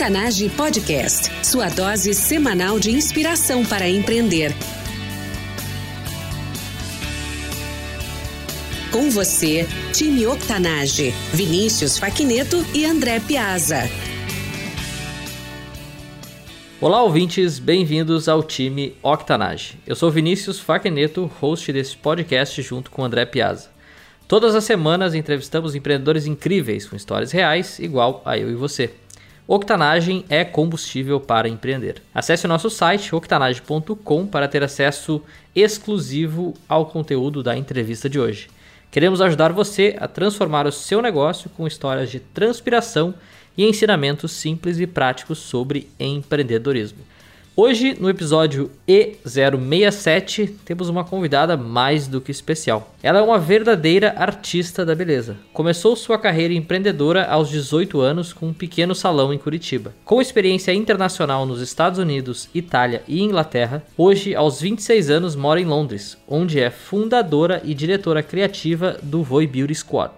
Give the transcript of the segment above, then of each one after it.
Octanage Podcast, sua dose semanal de inspiração para empreender. Com você, time Octanage, Vinícius Faquineto e André Piazza. Olá, ouvintes, bem-vindos ao time Octanage. Eu sou Vinícius Faquineto, host desse podcast junto com André Piazza. Todas as semanas entrevistamos empreendedores incríveis com histórias reais, igual a eu e você. Octanagem é combustível para empreender. Acesse o nosso site octanage.com para ter acesso exclusivo ao conteúdo da entrevista de hoje. Queremos ajudar você a transformar o seu negócio com histórias de transpiração e ensinamentos simples e práticos sobre empreendedorismo. Hoje, no episódio E067, temos uma convidada mais do que especial. Ela é uma verdadeira artista da beleza. Começou sua carreira empreendedora aos 18 anos com um pequeno salão em Curitiba. Com experiência internacional nos Estados Unidos, Itália e Inglaterra, hoje, aos 26 anos, mora em Londres, onde é fundadora e diretora criativa do Voi Beauty Squad.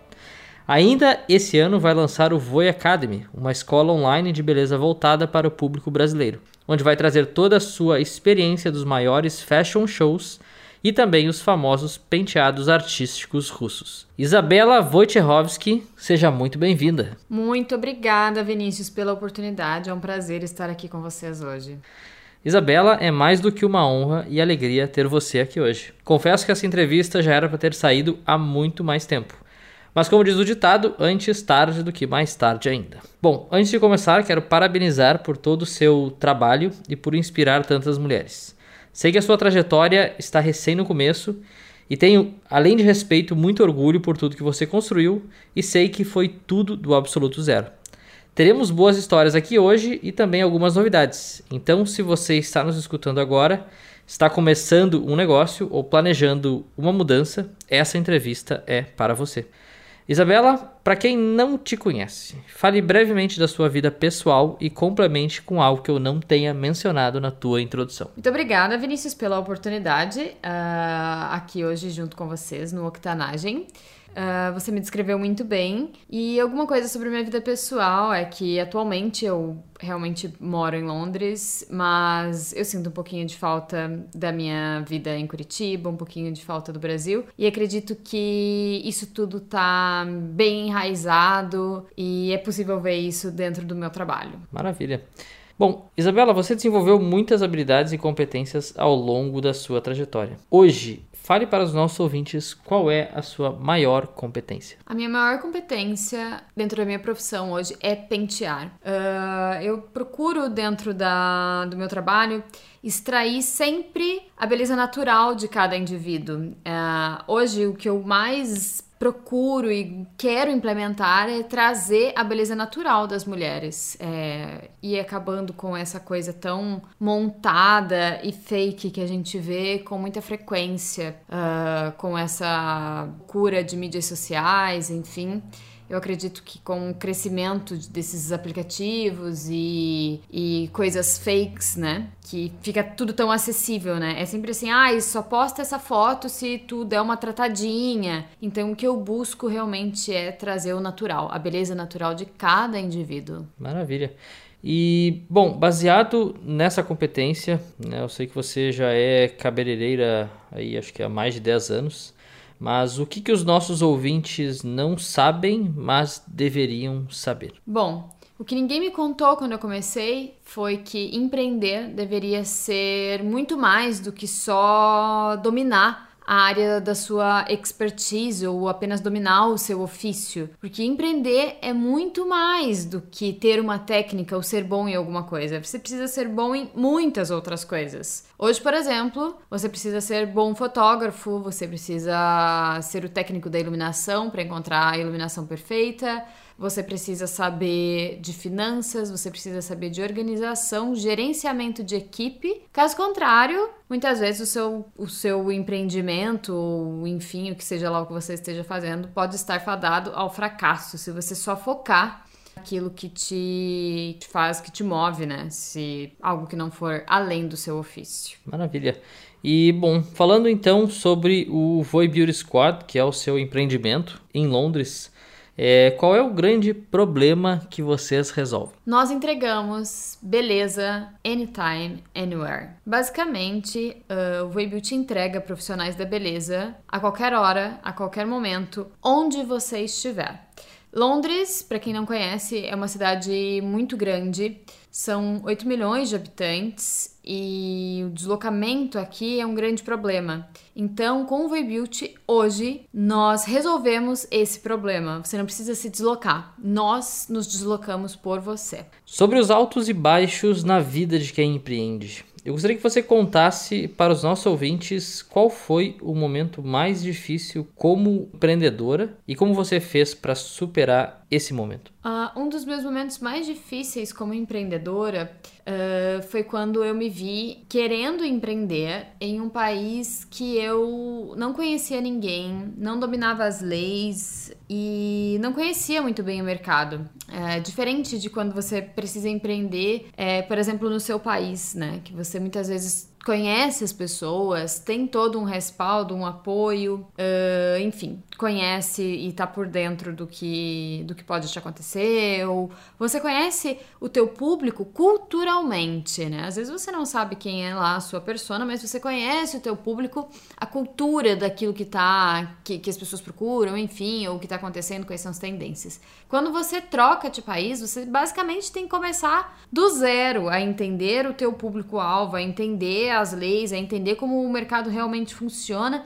Ainda esse ano vai lançar o Voi Academy, uma escola online de beleza voltada para o público brasileiro onde vai trazer toda a sua experiência dos maiores fashion shows e também os famosos penteados artísticos russos. Isabela Wojciechowski, seja muito bem-vinda. Muito obrigada, Vinícius, pela oportunidade. É um prazer estar aqui com vocês hoje. Isabela, é mais do que uma honra e alegria ter você aqui hoje. Confesso que essa entrevista já era para ter saído há muito mais tempo. Mas como diz o ditado, antes tarde do que mais tarde ainda. Bom, antes de começar, quero parabenizar por todo o seu trabalho e por inspirar tantas mulheres. Sei que a sua trajetória está recém no começo e tenho, além de respeito, muito orgulho por tudo que você construiu e sei que foi tudo do absoluto zero. Teremos boas histórias aqui hoje e também algumas novidades. Então, se você está nos escutando agora, está começando um negócio ou planejando uma mudança, essa entrevista é para você. Isabela, para quem não te conhece, fale brevemente da sua vida pessoal e complemente com algo que eu não tenha mencionado na tua introdução. Muito obrigada, Vinícius, pela oportunidade uh, aqui hoje junto com vocês no Octanagem. Uh, você me descreveu muito bem. E alguma coisa sobre minha vida pessoal é que atualmente eu realmente moro em Londres, mas eu sinto um pouquinho de falta da minha vida em Curitiba, um pouquinho de falta do Brasil. E acredito que isso tudo tá bem enraizado e é possível ver isso dentro do meu trabalho. Maravilha. Bom, Isabela, você desenvolveu muitas habilidades e competências ao longo da sua trajetória. Hoje, Fale para os nossos ouvintes qual é a sua maior competência. A minha maior competência dentro da minha profissão hoje é pentear. Uh, eu procuro, dentro da, do meu trabalho, extrair sempre a beleza natural de cada indivíduo. Uh, hoje, o que eu mais procuro e quero implementar é trazer a beleza natural das mulheres é, e acabando com essa coisa tão montada e fake que a gente vê com muita frequência uh, com essa cura de mídias sociais, enfim. Eu acredito que com o crescimento desses aplicativos e, e coisas fakes, né? Que fica tudo tão acessível, né? É sempre assim, ah, só posta essa foto se tu der uma tratadinha. Então o que eu busco realmente é trazer o natural, a beleza natural de cada indivíduo. Maravilha. E, bom, baseado nessa competência, né, eu sei que você já é cabeleireira aí, acho que há mais de 10 anos. Mas o que, que os nossos ouvintes não sabem, mas deveriam saber? Bom, o que ninguém me contou quando eu comecei foi que empreender deveria ser muito mais do que só dominar a área da sua expertise ou apenas dominar o seu ofício, porque empreender é muito mais do que ter uma técnica ou ser bom em alguma coisa. Você precisa ser bom em muitas outras coisas. Hoje, por exemplo, você precisa ser bom fotógrafo, você precisa ser o técnico da iluminação para encontrar a iluminação perfeita você precisa saber de finanças, você precisa saber de organização, gerenciamento de equipe. Caso contrário, muitas vezes o seu, o seu empreendimento, ou enfim, o que seja lá o que você esteja fazendo, pode estar fadado ao fracasso se você só focar aquilo que te, te faz, que te move, né? Se algo que não for além do seu ofício. Maravilha. E bom, falando então sobre o Voi Beauty Squad, que é o seu empreendimento em Londres, É, qual é o grande problema que vocês resolvem? Nós entregamos beleza anytime, anywhere. Basicamente, uh, o te entrega profissionais da beleza a qualquer hora, a qualquer momento, onde você estiver. Londres, para quem não conhece, é uma cidade muito grande. São 8 milhões de habitantes e o deslocamento aqui é um grande problema. Então, com o Voibuilt, hoje nós resolvemos esse problema. Você não precisa se deslocar. Nós nos deslocamos por você. Sobre os altos e baixos na vida de quem empreende. Eu gostaria que você contasse para os nossos ouvintes qual foi o momento mais difícil como empreendedora e como você fez para superar esse momento. Uh, um dos meus momentos mais difíceis como empreendedora uh, foi quando eu me vi querendo empreender em um país que eu não conhecia ninguém, não dominava as leis e não conhecia muito bem o mercado. É diferente de quando você precisa empreender, é, por exemplo, no seu país, né? Que você muitas vezes conhece as pessoas, tem todo um respaldo, um apoio, uh, enfim, conhece e está por dentro do que, do que pode te acontecer, ou você conhece o teu público culturalmente, né? Às vezes você não sabe quem é lá a sua persona, mas você conhece o teu público, a cultura daquilo que tá, que, que as pessoas procuram, enfim, ou o que está acontecendo, quais são as tendências. Quando você troca de país, você basicamente tem que começar do zero a entender o teu público-alvo, a entender as leis, a entender como o mercado realmente funciona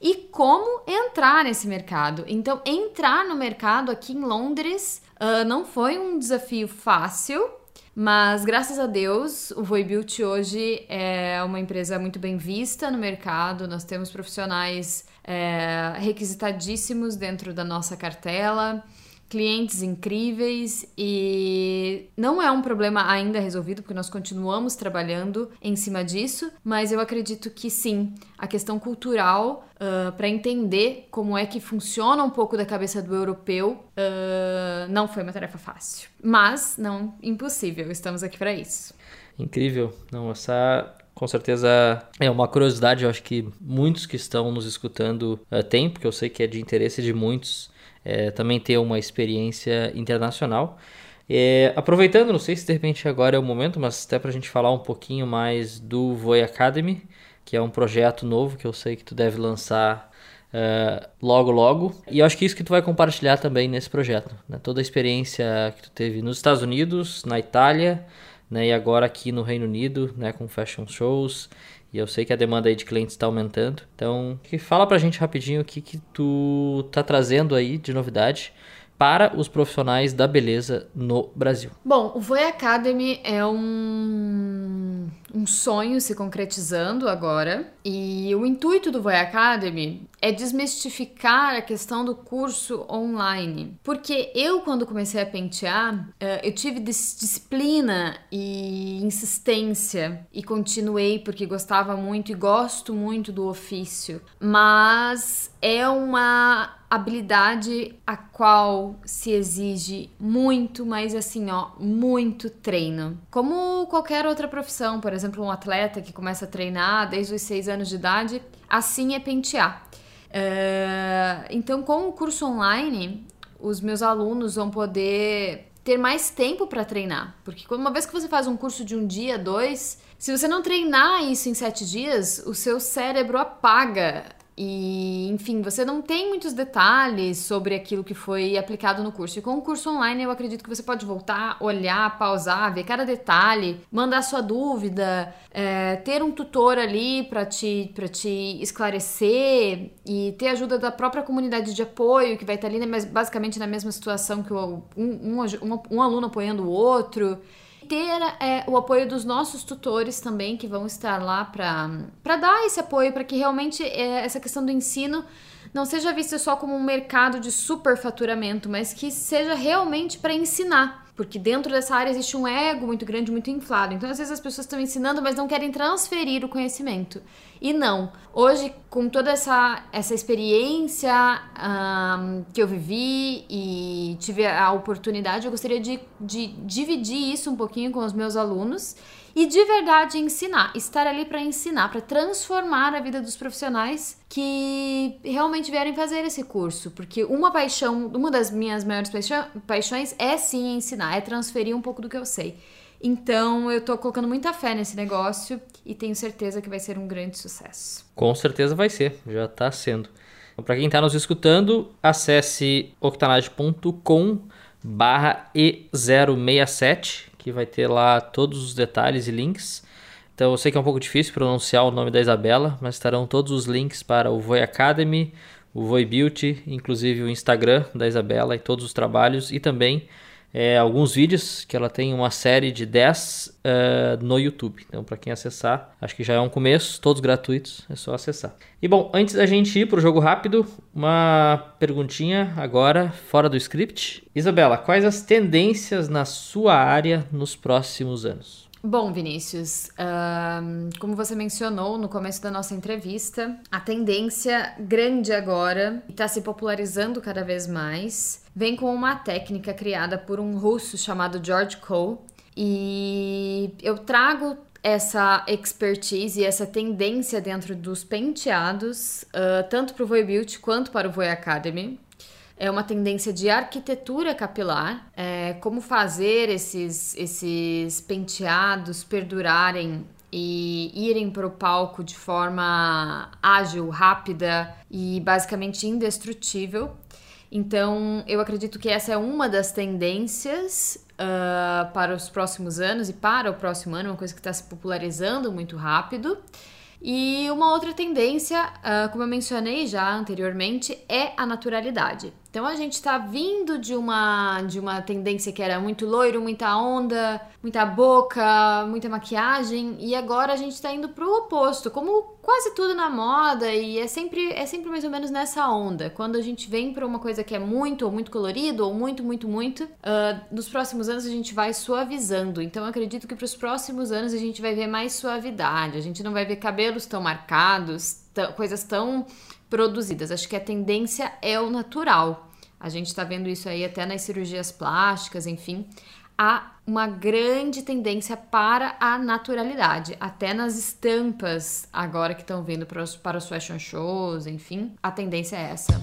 e como entrar nesse mercado. Então, entrar no mercado aqui em Londres uh, não foi um desafio fácil, mas graças a Deus, o Voibuilt hoje é uma empresa muito bem vista no mercado. Nós temos profissionais é, requisitadíssimos dentro da nossa cartela clientes incríveis e não é um problema ainda resolvido porque nós continuamos trabalhando em cima disso, mas eu acredito que sim, a questão cultural uh, para entender como é que funciona um pouco da cabeça do europeu uh, não foi uma tarefa fácil, mas não impossível. Estamos aqui para isso. Incrível, não essa com certeza é uma curiosidade, eu acho que muitos que estão nos escutando uh, têm, porque eu sei que é de interesse de muitos é, também ter uma experiência internacional. É, aproveitando, não sei se de repente agora é o momento, mas até para a gente falar um pouquinho mais do Voi Academy, que é um projeto novo que eu sei que tu deve lançar uh, logo logo. E eu acho que isso que tu vai compartilhar também nesse projeto. Né? Toda a experiência que tu teve nos Estados Unidos, na Itália, né? e agora aqui no Reino Unido, né? com fashion shows e eu sei que a demanda aí de clientes está aumentando. Então, fala pra gente rapidinho o que, que tu tá trazendo aí de novidade para os profissionais da beleza no Brasil. Bom, o Voi Academy é um, um sonho se concretizando agora. E o intuito do Voi Academy é desmistificar a questão do curso online. Porque eu, quando comecei a pentear, eh, eu tive disciplina e insistência e continuei porque gostava muito e gosto muito do ofício. Mas é uma habilidade a qual se exige muito, mas assim, ó, muito treino. Como qualquer outra profissão, por exemplo, um atleta que começa a treinar desde os seis anos de idade, assim é pentear. Uh, então, com o curso online, os meus alunos vão poder ter mais tempo para treinar, porque uma vez que você faz um curso de um dia, dois, se você não treinar isso em sete dias, o seu cérebro apaga e, enfim, você não tem muitos detalhes sobre aquilo que foi aplicado no curso. E com o curso online, eu acredito que você pode voltar, olhar, pausar, ver cada detalhe, mandar sua dúvida, é, ter um tutor ali para te, te esclarecer e ter ajuda da própria comunidade de apoio, que vai estar ali né, basicamente na mesma situação que o, um, um, um aluno apoiando o outro ter é, o apoio dos nossos tutores também, que vão estar lá para dar esse apoio, para que realmente é, essa questão do ensino não seja vista só como um mercado de superfaturamento, mas que seja realmente para ensinar porque dentro dessa área existe um ego muito grande, muito inflado. Então, às vezes as pessoas estão ensinando, mas não querem transferir o conhecimento. E não. Hoje, com toda essa, essa experiência um, que eu vivi e tive a oportunidade, eu gostaria de, de dividir isso um pouquinho com os meus alunos e de verdade ensinar, estar ali para ensinar, para transformar a vida dos profissionais que realmente vierem fazer esse curso, porque uma paixão, uma das minhas maiores paixões é sim ensinar, é transferir um pouco do que eu sei. Então eu tô colocando muita fé nesse negócio e tenho certeza que vai ser um grande sucesso. Com certeza vai ser, já está sendo. Então, para quem está nos escutando, acesse octanage.com barra E067, que vai ter lá todos os detalhes e links. Então eu sei que é um pouco difícil pronunciar o nome da Isabela, mas estarão todos os links para o Voi Academy, o Voi Beauty, inclusive o Instagram da Isabela e todos os trabalhos e também é, alguns vídeos que ela tem uma série de 10 uh, eh, no YouTube. Então, para quem acessar, acho que já é um começo, todos gratuitos, é só acessar. E bom, antes da gente ir para o jogo rápido, uma perguntinha agora, fora do script. Isabela, quais as tendências na sua área nos próximos anos? Bom, Vinícius, como você mencionou no começo da nossa entrevista, a tendência grande agora está se popularizando cada vez mais. Vem com uma técnica criada por um russo chamado George Cole e eu trago essa expertise e essa tendência dentro dos penteados, uh, tanto para o Voy Beauty quanto para o Voy Academy é uma tendência de arquitetura capilar, é, como fazer esses, esses penteados perdurarem e irem para o palco de forma ágil, rápida e basicamente indestrutível. Então, eu acredito que essa é uma das tendências uh, para os próximos anos e para o próximo ano, uma coisa que está se popularizando muito rápido. E uma outra tendência, uh, como eu mencionei já anteriormente, é a naturalidade. Então a gente está vindo de uma de uma tendência que era muito loiro, muita onda, muita boca, muita maquiagem e agora a gente está indo pro oposto, como quase tudo na moda e é sempre é sempre mais ou menos nessa onda. Quando a gente vem para uma coisa que é muito ou muito colorido ou muito muito muito, uh, nos próximos anos a gente vai suavizando. Então eu acredito que para os próximos anos a gente vai ver mais suavidade. A gente não vai ver cabelos tão marcados, coisas tão produzidas. Acho que a tendência é o natural. A gente está vendo isso aí até nas cirurgias plásticas, enfim. Há uma grande tendência para a naturalidade, até nas estampas agora que estão vindo para os, para os fashion shows, enfim, a tendência é essa.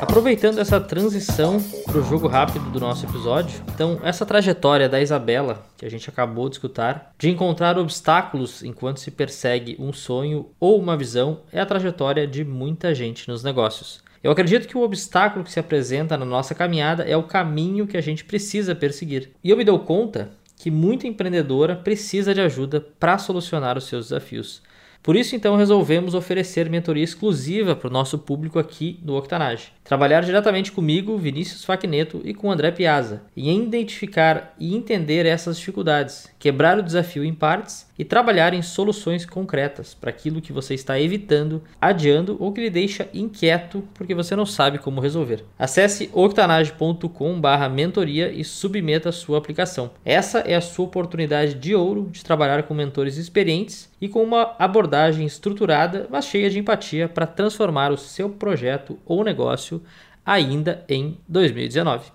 Aproveitando essa transição para o jogo rápido do nosso episódio, então essa trajetória da Isabela, que a gente acabou de escutar, de encontrar obstáculos enquanto se persegue um sonho ou uma visão, é a trajetória de muita gente nos negócios. Eu acredito que o obstáculo que se apresenta na nossa caminhada é o caminho que a gente precisa perseguir. E eu me dou conta que muita empreendedora precisa de ajuda para solucionar os seus desafios. Por isso, então, resolvemos oferecer mentoria exclusiva para o nosso público aqui no Octanage. Trabalhar diretamente comigo, Vinícius Facneto e com André Piazza, em identificar e entender essas dificuldades, quebrar o desafio em partes e trabalhar em soluções concretas para aquilo que você está evitando, adiando ou que lhe deixa inquieto porque você não sabe como resolver. Acesse octanage.com/mentoria e submeta a sua aplicação. Essa é a sua oportunidade de ouro de trabalhar com mentores experientes e com uma abordagem estruturada, mas cheia de empatia para transformar o seu projeto ou negócio ainda em 2019.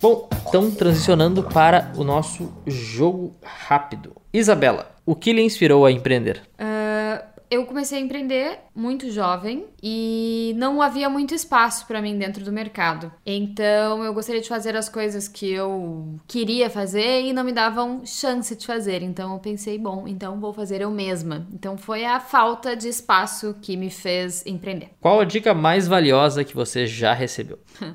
Bom, então transicionando para o nosso jogo rápido. Isabela, o que lhe inspirou a empreender? Uh, eu comecei a empreender muito jovem e não havia muito espaço para mim dentro do mercado. Então eu gostaria de fazer as coisas que eu queria fazer e não me davam chance de fazer. Então eu pensei, bom, então vou fazer eu mesma. Então foi a falta de espaço que me fez empreender. Qual a dica mais valiosa que você já recebeu?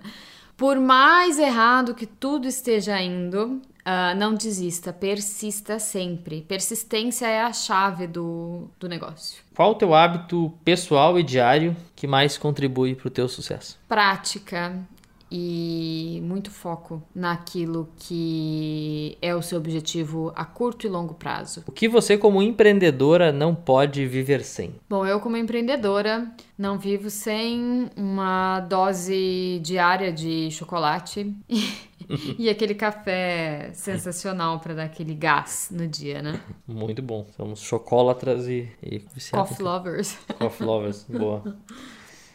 Por mais errado que tudo esteja indo, uh, não desista, persista sempre. Persistência é a chave do, do negócio. Qual o teu hábito pessoal e diário que mais contribui para o teu sucesso? Prática e muito foco naquilo que é o seu objetivo a curto e longo prazo. O que você, como empreendedora, não pode viver sem? Bom, eu, como empreendedora, não vivo sem uma dose diária de chocolate. e aquele café sensacional para dar aquele gás no dia, né? Muito bom. Somos chocolatras e, e viciados. Coffee lovers. Coffee lovers, boa.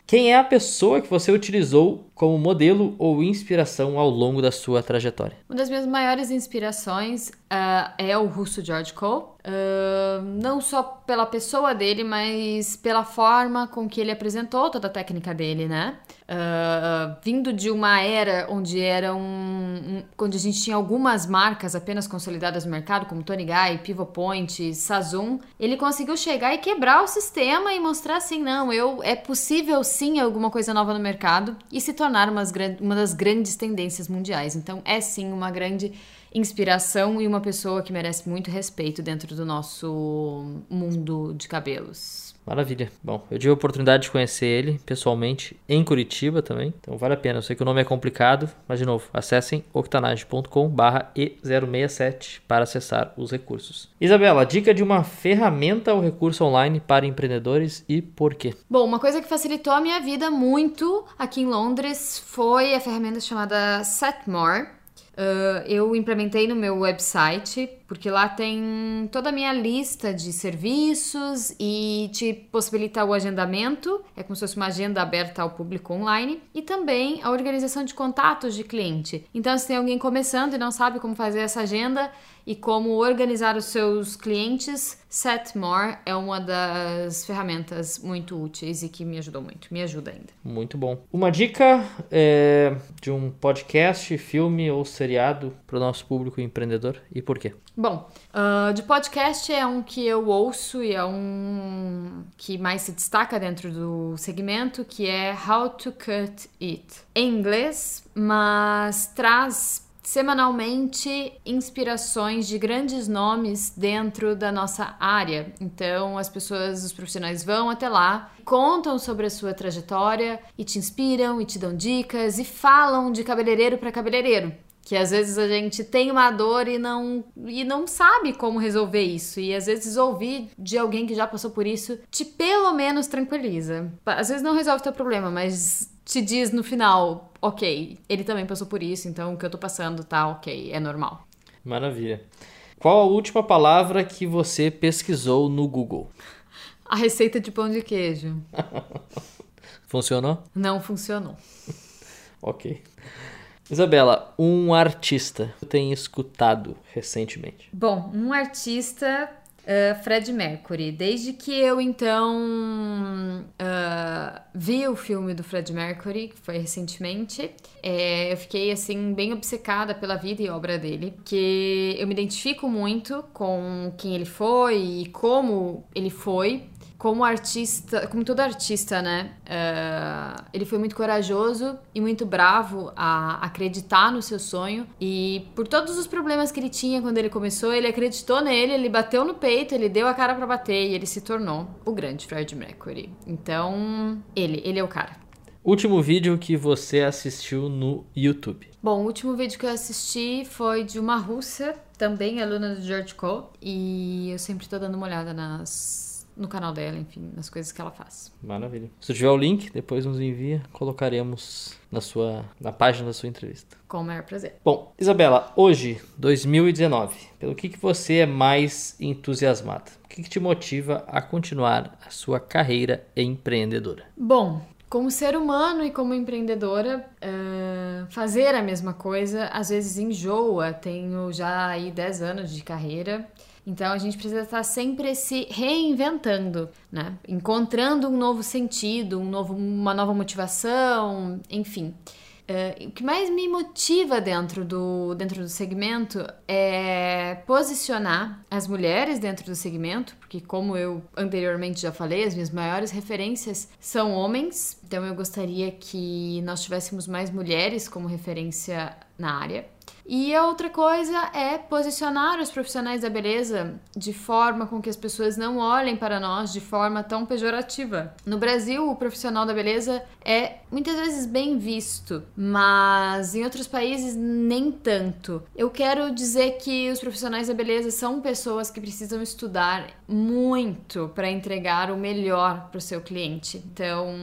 Quem é a pessoa que você utilizou como modelo ou inspiração ao longo da sua trajetória? Uma das minhas maiores inspirações uh, é o russo George Cole. Uh, não só pela pessoa dele, mas pela forma com que ele apresentou toda a técnica dele, né? Uh, vindo de uma era onde era um, um, onde a gente tinha algumas marcas apenas consolidadas no mercado, como Tony Guy, Pivot Point, Sazon, ele conseguiu chegar e quebrar o sistema e mostrar assim, não, eu é possível sim alguma coisa nova no mercado e se umas, uma das grandes tendências mundiais. Então é sim uma grande inspiração e uma pessoa que merece muito respeito dentro do nosso mundo de cabelos. Maravilha. Bom, eu tive a oportunidade de conhecer ele pessoalmente em Curitiba também, então vale a pena. Eu sei que o nome é complicado, mas de novo, acessem octanage.com/e067 para acessar os recursos. Isabela, dica de uma ferramenta ou recurso online para empreendedores e por quê? Bom, uma coisa que facilitou a minha vida muito aqui em Londres foi a ferramenta chamada Setmore. Uh, eu implementei no meu website, porque lá tem toda a minha lista de serviços e te possibilita o agendamento, é como se fosse uma agenda aberta ao público online, e também a organização de contatos de cliente. Então, se tem alguém começando e não sabe como fazer essa agenda, e como organizar os seus clientes, Setmore é uma das ferramentas muito úteis e que me ajudou muito, me ajuda ainda. Muito bom. Uma dica é, de um podcast, filme ou seriado para o nosso público empreendedor e por quê? Bom, uh, de podcast é um que eu ouço e é um que mais se destaca dentro do segmento, que é How to Cut It. Em inglês, mas traz semanalmente inspirações de grandes nomes dentro da nossa área. Então, as pessoas, os profissionais vão até lá, contam sobre a sua trajetória e te inspiram e te dão dicas e falam de cabeleireiro para cabeleireiro. Que às vezes a gente tem uma dor e não, e não sabe como resolver isso. E às vezes ouvir de alguém que já passou por isso te pelo menos tranquiliza. Às vezes não resolve o teu problema, mas te diz no final, ok, ele também passou por isso, então o que eu tô passando tá ok, é normal. Maravilha. Qual a última palavra que você pesquisou no Google? A receita de pão de queijo. funcionou? Não funcionou. ok. Isabela, um artista que tem escutado recentemente? Bom, um artista Uh, Fred Mercury. Desde que eu então uh, vi o filme do Fred Mercury, que foi recentemente, é, eu fiquei assim bem obcecada pela vida e obra dele, que eu me identifico muito com quem ele foi e como ele foi como artista, como todo artista, né? Uh, ele foi muito corajoso e muito bravo a acreditar no seu sonho. E por todos os problemas que ele tinha quando ele começou, ele acreditou nele, ele bateu no peito, ele deu a cara para bater e ele se tornou o grande Fred Mercury. Então, ele, ele é o cara. Último vídeo que você assistiu no YouTube? Bom, o último vídeo que eu assisti foi de uma russa, também aluna do George Cole, e eu sempre tô dando uma olhada nas no canal dela, enfim, nas coisas que ela faz. Maravilha. Se tiver o link, depois nos envia, colocaremos na sua na página da sua entrevista. Com o maior prazer. Bom, Isabela, hoje, 2019, pelo que, que você é mais entusiasmada? O que, que te motiva a continuar a sua carreira empreendedora? Bom, como ser humano e como empreendedora, uh, fazer a mesma coisa às vezes enjoa. Tenho já aí 10 anos de carreira então a gente precisa estar sempre se reinventando, né? Encontrando um novo sentido, um novo, uma nova motivação, enfim. Uh, o que mais me motiva dentro do, dentro do segmento é posicionar as mulheres dentro do segmento, porque, como eu anteriormente já falei, as minhas maiores referências são homens, então eu gostaria que nós tivéssemos mais mulheres como referência na área. E a outra coisa é posicionar os profissionais da beleza de forma com que as pessoas não olhem para nós de forma tão pejorativa. No Brasil, o profissional da beleza é muitas vezes bem visto, mas em outros países nem tanto. Eu quero dizer que os profissionais da beleza são pessoas que precisam estudar muito para entregar o melhor para o seu cliente. Então,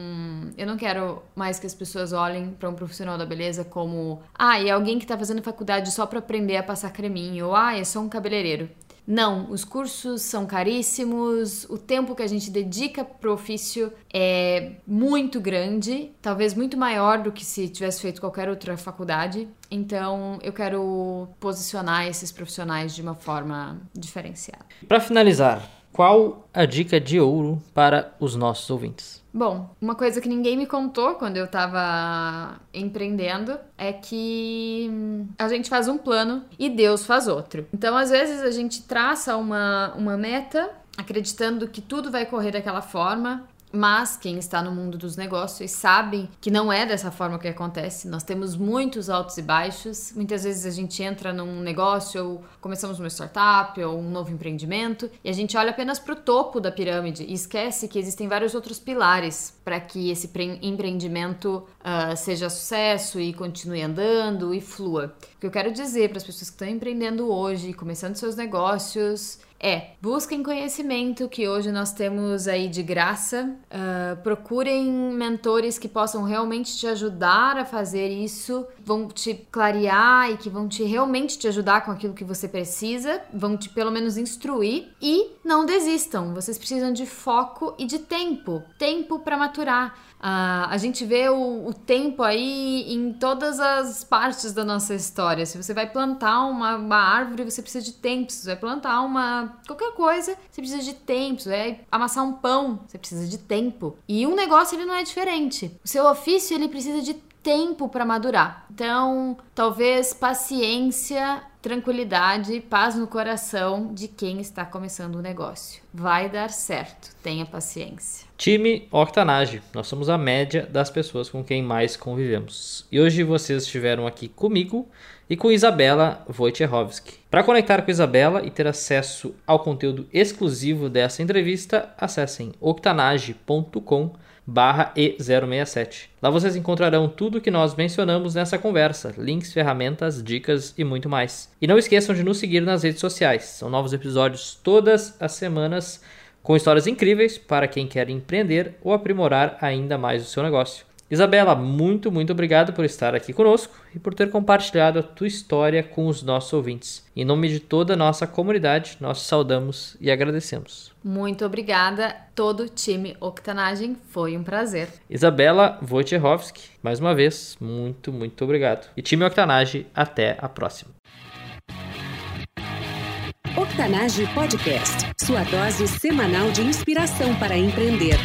eu não quero mais que as pessoas olhem para um profissional da beleza como, ah, é alguém que está fazendo faculdade só para aprender a passar creminho, ou ah, é só um cabeleireiro. Não, os cursos são caríssimos, o tempo que a gente dedica pro ofício é muito grande, talvez muito maior do que se tivesse feito qualquer outra faculdade. Então, eu quero posicionar esses profissionais de uma forma diferenciada. Para finalizar, qual a dica de ouro para os nossos ouvintes? Bom, uma coisa que ninguém me contou quando eu tava empreendendo é que a gente faz um plano e Deus faz outro. Então, às vezes, a gente traça uma, uma meta acreditando que tudo vai correr daquela forma mas quem está no mundo dos negócios sabe que não é dessa forma que acontece. Nós temos muitos altos e baixos. Muitas vezes a gente entra num negócio ou começamos uma startup ou um novo empreendimento e a gente olha apenas para o topo da pirâmide e esquece que existem vários outros pilares para que esse empreendimento uh, seja sucesso e continue andando e flua. O que eu quero dizer para as pessoas que estão empreendendo hoje, começando seus negócios, é busquem conhecimento que hoje nós temos aí de graça. Uh, procurem mentores que possam realmente te ajudar a fazer isso, vão te clarear e que vão te realmente te ajudar com aquilo que você precisa, vão te pelo menos instruir e não desistam. Vocês precisam de foco e de tempo, tempo para maturar. Uh, a gente vê o, o, tempo aí em todas as partes da nossa história. Se você vai plantar uma, uma, árvore, você precisa de tempo. Se você vai plantar uma qualquer coisa, você precisa de tempo. Se você vai amassar um pão, você precisa de tempo. E um negócio ele não é diferente. O seu ofício ele precisa de tempo para madurar. Então, talvez paciência, tranquilidade, paz no coração de quem está começando o negócio. Vai dar certo, tenha paciência. Time Octanage, nós somos a média das pessoas com quem mais convivemos. E hoje vocês estiveram aqui comigo e com Isabela Wojciechowski. Para conectar com Isabela e ter acesso ao conteúdo exclusivo dessa entrevista, acessem octanage.com barra E067. Lá vocês encontrarão tudo o que nós mencionamos nessa conversa, links, ferramentas, dicas e muito mais. E não esqueçam de nos seguir nas redes sociais. São novos episódios todas as semanas com histórias incríveis para quem quer empreender ou aprimorar ainda mais o seu negócio. Isabela, muito, muito obrigado por estar aqui conosco e por ter compartilhado a tua história com os nossos ouvintes. Em nome de toda a nossa comunidade, nós saudamos e agradecemos. Muito obrigada, todo o time Octanagem, foi um prazer. Isabela Wojciechowski, mais uma vez, muito, muito obrigado. E time Octanage, até a próxima. Octanage Podcast, sua dose semanal de inspiração para empreender.